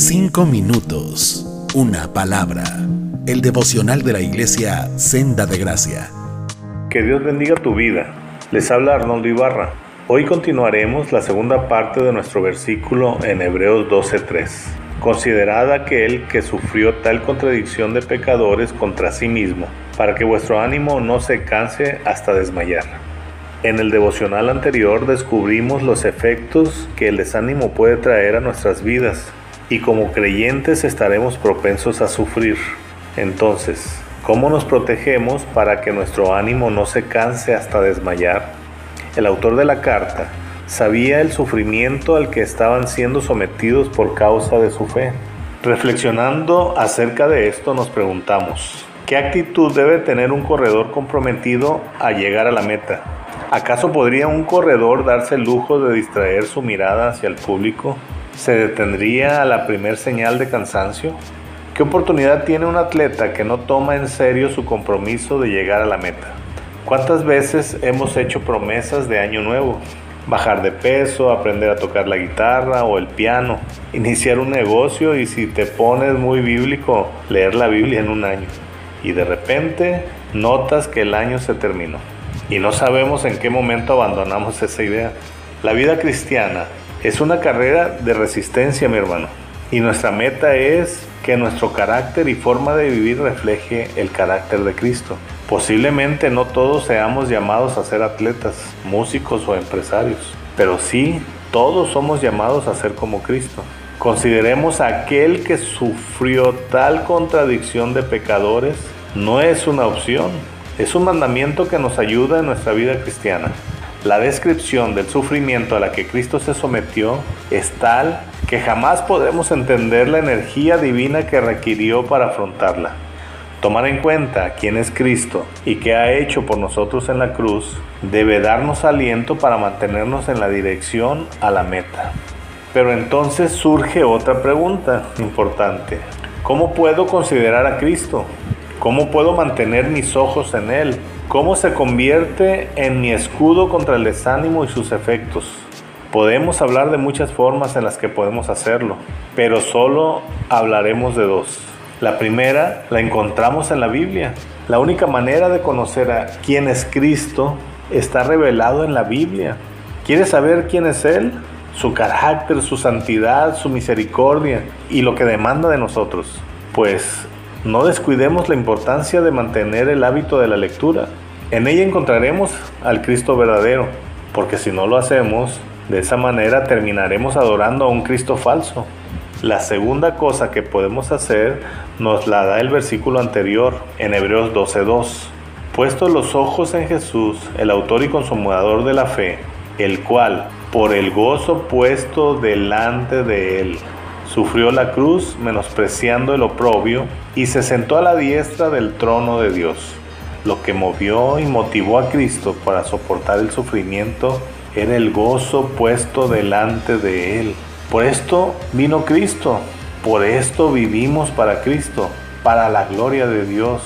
Cinco minutos, una palabra. El devocional de la iglesia Senda de Gracia. Que Dios bendiga tu vida. Les habla Arnoldo Ibarra. Hoy continuaremos la segunda parte de nuestro versículo en Hebreos 12:3. Considerad aquel que sufrió tal contradicción de pecadores contra sí mismo, para que vuestro ánimo no se canse hasta desmayar. En el devocional anterior descubrimos los efectos que el desánimo puede traer a nuestras vidas y como creyentes estaremos propensos a sufrir. Entonces, ¿cómo nos protegemos para que nuestro ánimo no se canse hasta desmayar? El autor de la carta sabía el sufrimiento al que estaban siendo sometidos por causa de su fe. Reflexionando acerca de esto nos preguntamos, ¿qué actitud debe tener un corredor comprometido a llegar a la meta? ¿Acaso podría un corredor darse el lujo de distraer su mirada hacia el público? ¿Se detendría a la primer señal de cansancio? ¿Qué oportunidad tiene un atleta que no toma en serio su compromiso de llegar a la meta? ¿Cuántas veces hemos hecho promesas de año nuevo? Bajar de peso, aprender a tocar la guitarra o el piano, iniciar un negocio y si te pones muy bíblico, leer la Biblia en un año. Y de repente notas que el año se terminó. Y no sabemos en qué momento abandonamos esa idea. La vida cristiana es una carrera de resistencia, mi hermano. Y nuestra meta es que nuestro carácter y forma de vivir refleje el carácter de Cristo. Posiblemente no todos seamos llamados a ser atletas, músicos o empresarios, pero sí todos somos llamados a ser como Cristo. Consideremos a aquel que sufrió tal contradicción de pecadores, no es una opción, es un mandamiento que nos ayuda en nuestra vida cristiana. La descripción del sufrimiento a la que Cristo se sometió es tal que jamás podemos entender la energía divina que requirió para afrontarla. Tomar en cuenta quién es Cristo y qué ha hecho por nosotros en la cruz debe darnos aliento para mantenernos en la dirección a la meta. Pero entonces surge otra pregunta importante. ¿Cómo puedo considerar a Cristo? ¿Cómo puedo mantener mis ojos en Él? ¿Cómo se convierte en mi escudo contra el desánimo y sus efectos? Podemos hablar de muchas formas en las que podemos hacerlo, pero solo hablaremos de dos. La primera la encontramos en la Biblia. La única manera de conocer a quién es Cristo está revelado en la Biblia. ¿Quieres saber quién es Él? Su carácter, su santidad, su misericordia y lo que demanda de nosotros. Pues no descuidemos la importancia de mantener el hábito de la lectura. En ella encontraremos al Cristo verdadero, porque si no lo hacemos, de esa manera terminaremos adorando a un Cristo falso. La segunda cosa que podemos hacer nos la da el versículo anterior en Hebreos 12:2. Puestos los ojos en Jesús, el autor y consumador de la fe, el cual, por el gozo puesto delante de él, sufrió la cruz menospreciando el oprobio y se sentó a la diestra del trono de Dios. Lo que movió y motivó a Cristo para soportar el sufrimiento era el gozo puesto delante de él. Por esto vino Cristo, por esto vivimos para Cristo, para la gloria de Dios.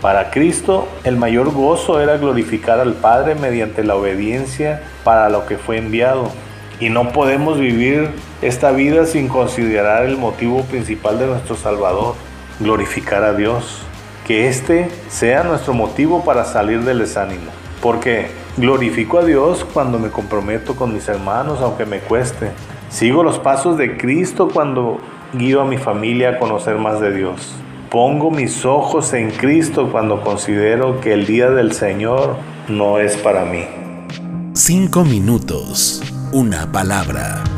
Para Cristo el mayor gozo era glorificar al Padre mediante la obediencia para lo que fue enviado. Y no podemos vivir esta vida sin considerar el motivo principal de nuestro Salvador, glorificar a Dios. Que este sea nuestro motivo para salir del desánimo. Porque glorifico a Dios cuando me comprometo con mis hermanos, aunque me cueste. Sigo los pasos de Cristo cuando guío a mi familia a conocer más de Dios. Pongo mis ojos en Cristo cuando considero que el día del Señor no es para mí. Cinco minutos una palabra.